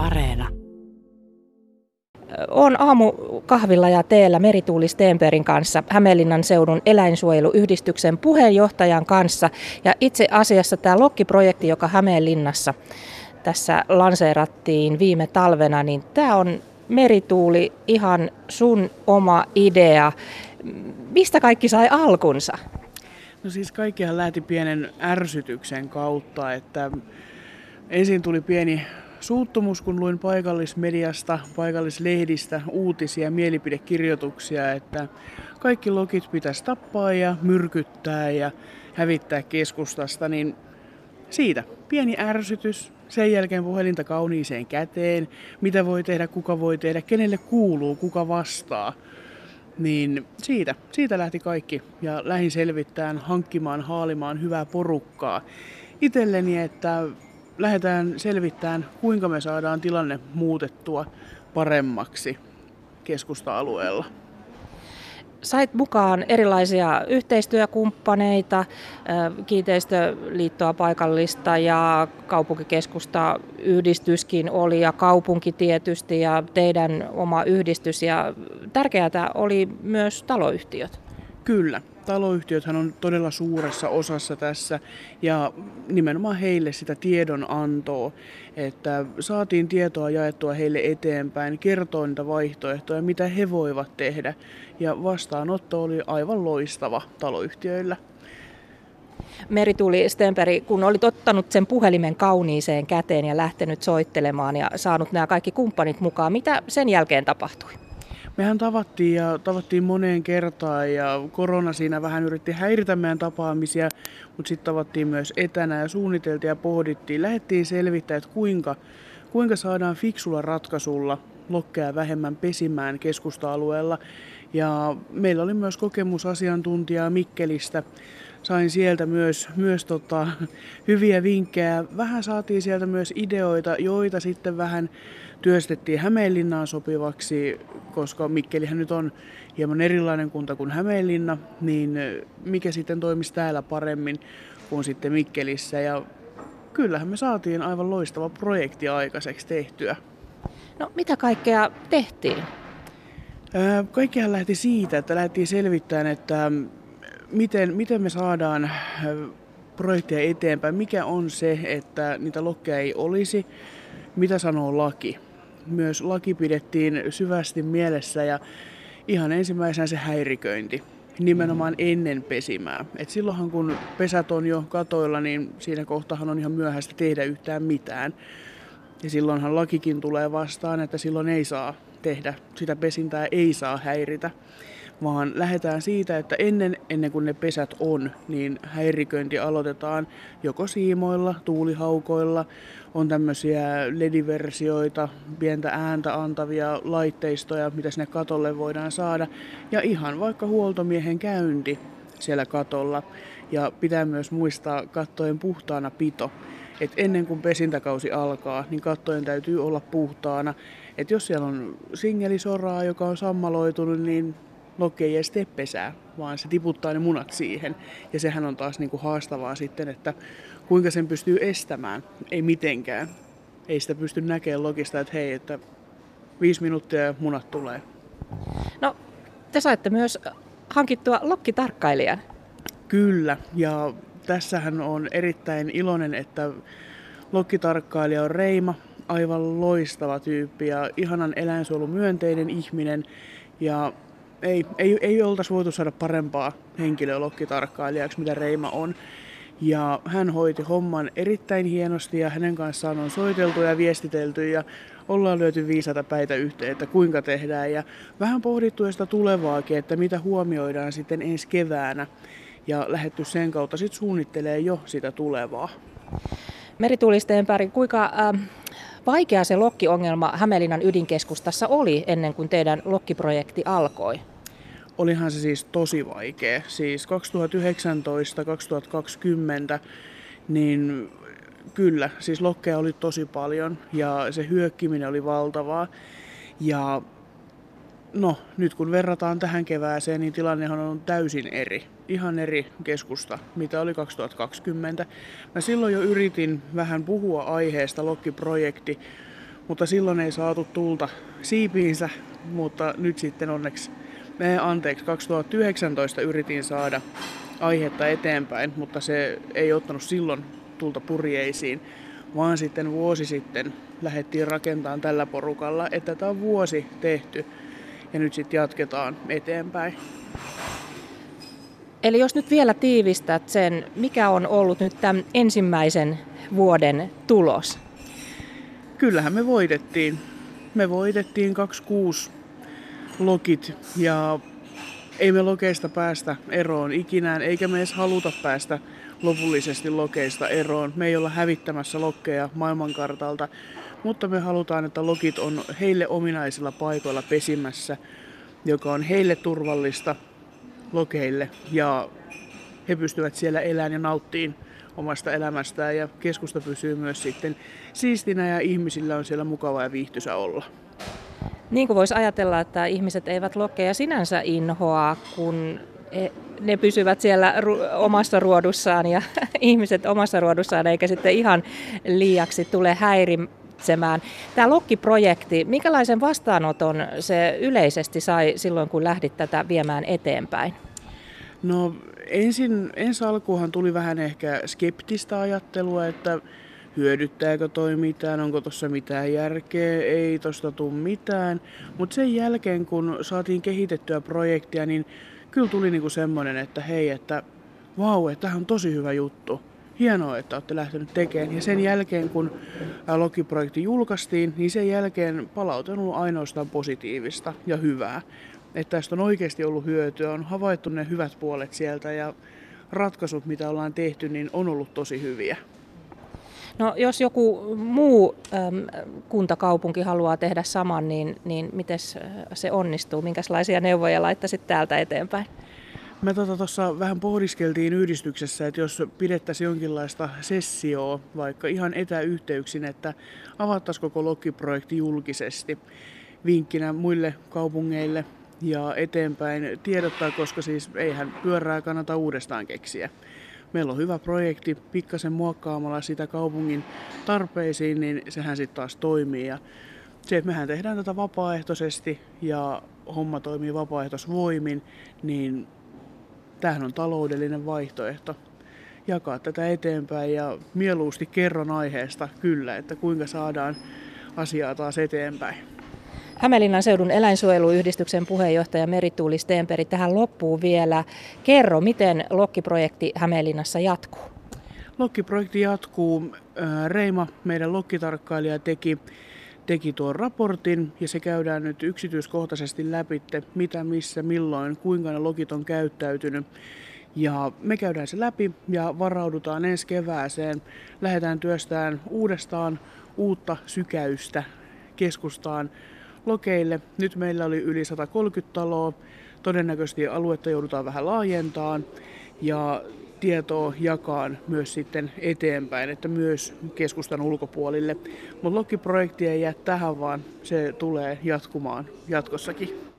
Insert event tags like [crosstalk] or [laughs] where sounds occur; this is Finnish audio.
Areena. On aamu kahvilla ja teellä Merituuli Steenperin kanssa Hämeenlinnan seudun eläinsuojeluyhdistyksen puheenjohtajan kanssa. Ja itse asiassa tämä Lokki-projekti, joka Hämeenlinnassa tässä lanseerattiin viime talvena, niin tämä on Merituuli ihan sun oma idea. Mistä kaikki sai alkunsa? No siis kaikkihan lähti pienen ärsytyksen kautta, että ensin tuli pieni suuttumus, kun luin paikallismediasta, paikallislehdistä uutisia, mielipidekirjoituksia, että kaikki lokit pitäisi tappaa ja myrkyttää ja hävittää keskustasta, niin siitä pieni ärsytys, sen jälkeen puhelinta kauniiseen käteen, mitä voi tehdä, kuka voi tehdä, kenelle kuuluu, kuka vastaa. Niin siitä, siitä lähti kaikki. Ja lähin selvittämään, hankkimaan, haalimaan hyvää porukkaa. Itselleni, että lähdetään selvittämään, kuinka me saadaan tilanne muutettua paremmaksi keskusta-alueella. Sait mukaan erilaisia yhteistyökumppaneita, kiinteistöliittoa paikallista ja kaupunkikeskusta yhdistyskin oli ja kaupunki tietysti ja teidän oma yhdistys ja tärkeää oli myös taloyhtiöt. Kyllä, taloyhtiöthän on todella suuressa osassa tässä ja nimenomaan heille sitä tiedonantoa, että saatiin tietoa jaettua heille eteenpäin, kertoo niitä vaihtoehtoja, mitä he voivat tehdä ja vastaanotto oli aivan loistava taloyhtiöillä. Merituli Stenperi, kun olit ottanut sen puhelimen kauniiseen käteen ja lähtenyt soittelemaan ja saanut nämä kaikki kumppanit mukaan, mitä sen jälkeen tapahtui? Mehän tavattiin ja tavattiin moneen kertaan ja korona siinä vähän yritti häiritä meidän tapaamisia, mutta sitten tavattiin myös etänä ja suunniteltiin ja pohdittiin. Lähdettiin selvittämään, että kuinka, kuinka saadaan fiksulla ratkaisulla lokkeja vähemmän pesimään keskusta-alueella. Ja meillä oli myös kokemusasiantuntijaa Mikkelistä. Sain sieltä myös, myös tota, hyviä vinkkejä. Vähän saatiin sieltä myös ideoita, joita sitten vähän työstettiin Hämeenlinnaan sopivaksi, koska Mikkelihän nyt on hieman erilainen kunta kuin Hämeenlinna, niin mikä sitten toimisi täällä paremmin kuin sitten Mikkelissä. Ja kyllähän me saatiin aivan loistava projekti aikaiseksi tehtyä. No mitä kaikkea tehtiin? Kaikkihan lähti siitä, että lähdettiin selvittämään, että miten, miten me saadaan projekteja eteenpäin, mikä on se, että niitä lokkeja ei olisi, mitä sanoo laki? Myös laki pidettiin syvästi mielessä ja ihan ensimmäisenä se häiriköinti nimenomaan ennen pesimää. Et silloinhan kun pesät on jo katoilla, niin siinä kohtahan on ihan myöhäistä tehdä yhtään mitään. Ja silloinhan lakikin tulee vastaan, että silloin ei saa tehdä, sitä pesintää ei saa häiritä vaan lähdetään siitä, että ennen, ennen kuin ne pesät on, niin häiriköinti aloitetaan joko siimoilla, tuulihaukoilla, on tämmöisiä lediversioita, pientä ääntä antavia laitteistoja, mitä sinne katolle voidaan saada, ja ihan vaikka huoltomiehen käynti siellä katolla. Ja pitää myös muistaa kattojen puhtaana pito. Et ennen kuin pesintäkausi alkaa, niin kattojen täytyy olla puhtaana. Et jos siellä on singelisoraa, joka on sammaloitunut, niin Loki ei edes tee pesää, vaan se tiputtaa ne munat siihen. Ja sehän on taas niin kuin haastavaa sitten, että kuinka sen pystyy estämään. Ei mitenkään. Ei sitä pysty näkemään logista, että hei, että viisi minuuttia ja munat tulee. No, te saitte myös hankittua lokkitarkkailijan. Kyllä, ja tässähän on erittäin iloinen, että lokkitarkkailija on Reima, aivan loistava tyyppi ja ihanan eläinsuojelumyönteinen ihminen. Ja ei, ei, ei oltaisi voitu saada parempaa henkilöä lokkitarkkailijaksi, mitä Reima on. Ja hän hoiti homman erittäin hienosti ja hänen kanssaan on soiteltu ja viestitelty ja ollaan löyty viisata päitä yhteen, että kuinka tehdään. Ja vähän pohdittu sitä tulevaakin, että mitä huomioidaan sitten ensi keväänä. Ja lähetty sen kautta sitten suunnittelee jo sitä tulevaa. Merituulisteen päri, kuinka äh, vaikea se lokkiongelma Hämeenlinnan ydinkeskustassa oli ennen kuin teidän lokkiprojekti alkoi? Olihan se siis tosi vaikea. Siis 2019-2020, niin kyllä, siis lokkeja oli tosi paljon ja se hyökkiminen oli valtavaa. Ja no, nyt kun verrataan tähän kevääseen, niin tilannehan on täysin eri. Ihan eri keskusta, mitä oli 2020. Mä silloin jo yritin vähän puhua aiheesta Lokki-projekti mutta silloin ei saatu tulta siipiinsä, mutta nyt sitten onneksi, me anteeksi, 2019 yritin saada aihetta eteenpäin, mutta se ei ottanut silloin tulta purjeisiin, vaan sitten vuosi sitten lähdettiin rakentamaan tällä porukalla, että tämä on vuosi tehty ja nyt sitten jatketaan eteenpäin. Eli jos nyt vielä tiivistät sen, mikä on ollut nyt tämän ensimmäisen vuoden tulos? Kyllähän me voitettiin. Me voitettiin 26 lokit ja ei me lokeista päästä eroon ikinään, eikä me edes haluta päästä lopullisesti lokeista eroon. Me ei olla hävittämässä lokkeja maailmankartalta, mutta me halutaan, että lokit on heille ominaisilla paikoilla pesimässä, joka on heille turvallista lokeille ja he pystyvät siellä elämään ja nauttiin omasta elämästään ja keskusta pysyy myös sitten siistinä ja ihmisillä on siellä mukava ja viihtysä olla. Niin kuin voisi ajatella, että ihmiset eivät lokkeja sinänsä inhoa, kun ne pysyvät siellä omassa ruodussaan ja [laughs] ihmiset omassa ruodussaan, eikä sitten ihan liiaksi tule häiritsemään. Tämä Lokki-projekti, minkälaisen vastaanoton se yleisesti sai silloin, kun lähdit tätä viemään eteenpäin? No ensin, ensi alkuunhan tuli vähän ehkä skeptistä ajattelua, että hyödyttääkö toi mitään, onko tuossa mitään järkeä, ei tosta tule mitään. Mutta sen jälkeen, kun saatiin kehitettyä projektia, niin kyllä tuli niinku semmoinen, että hei, että vau, että tämä on tosi hyvä juttu. Hienoa, että olette lähtenyt tekemään. Ja sen jälkeen, kun Loki-projekti julkaistiin, niin sen jälkeen palaute on ollut ainoastaan positiivista ja hyvää. Että tästä on oikeasti ollut hyötyä, on havaittu ne hyvät puolet sieltä ja ratkaisut, mitä ollaan tehty, niin on ollut tosi hyviä. No jos joku muu äm, kuntakaupunki haluaa tehdä saman, niin, niin miten se onnistuu? Minkälaisia neuvoja laittaisit täältä eteenpäin? Me tuossa tota, vähän pohdiskeltiin yhdistyksessä, että jos pidettäisiin jonkinlaista sessioa, vaikka ihan etäyhteyksin, että avattaisiin koko Lokki-projekti julkisesti vinkkinä muille kaupungeille ja eteenpäin tiedottaa, koska siis eihän pyörää kannata uudestaan keksiä meillä on hyvä projekti, pikkasen muokkaamalla sitä kaupungin tarpeisiin, niin sehän sitten taas toimii. Ja se, että mehän tehdään tätä vapaaehtoisesti ja homma toimii vapaaehtoisvoimin, niin tämähän on taloudellinen vaihtoehto jakaa tätä eteenpäin ja mieluusti kerron aiheesta kyllä, että kuinka saadaan asiaa taas eteenpäin. Hämeenlinnan seudun eläinsuojeluyhdistyksen puheenjohtaja Merituuli Steenperi tähän loppuun vielä. Kerro, miten Lokki-projekti Hämeenlinnassa jatkuu? Lokki-projekti jatkuu. Reima, meidän lokkitarkkailija, teki, teki tuon raportin ja se käydään nyt yksityiskohtaisesti läpi, mitä, missä, milloin, kuinka ne lokit on käyttäytynyt. Ja me käydään se läpi ja varaudutaan ensi kevääseen. Lähdetään työstään uudestaan uutta sykäystä keskustaan lokeille. Nyt meillä oli yli 130 taloa. Todennäköisesti aluetta joudutaan vähän laajentamaan ja tietoa jakaa myös sitten eteenpäin, että myös keskustan ulkopuolille. Mutta Lokki-projekti ei jää tähän, vaan se tulee jatkumaan jatkossakin.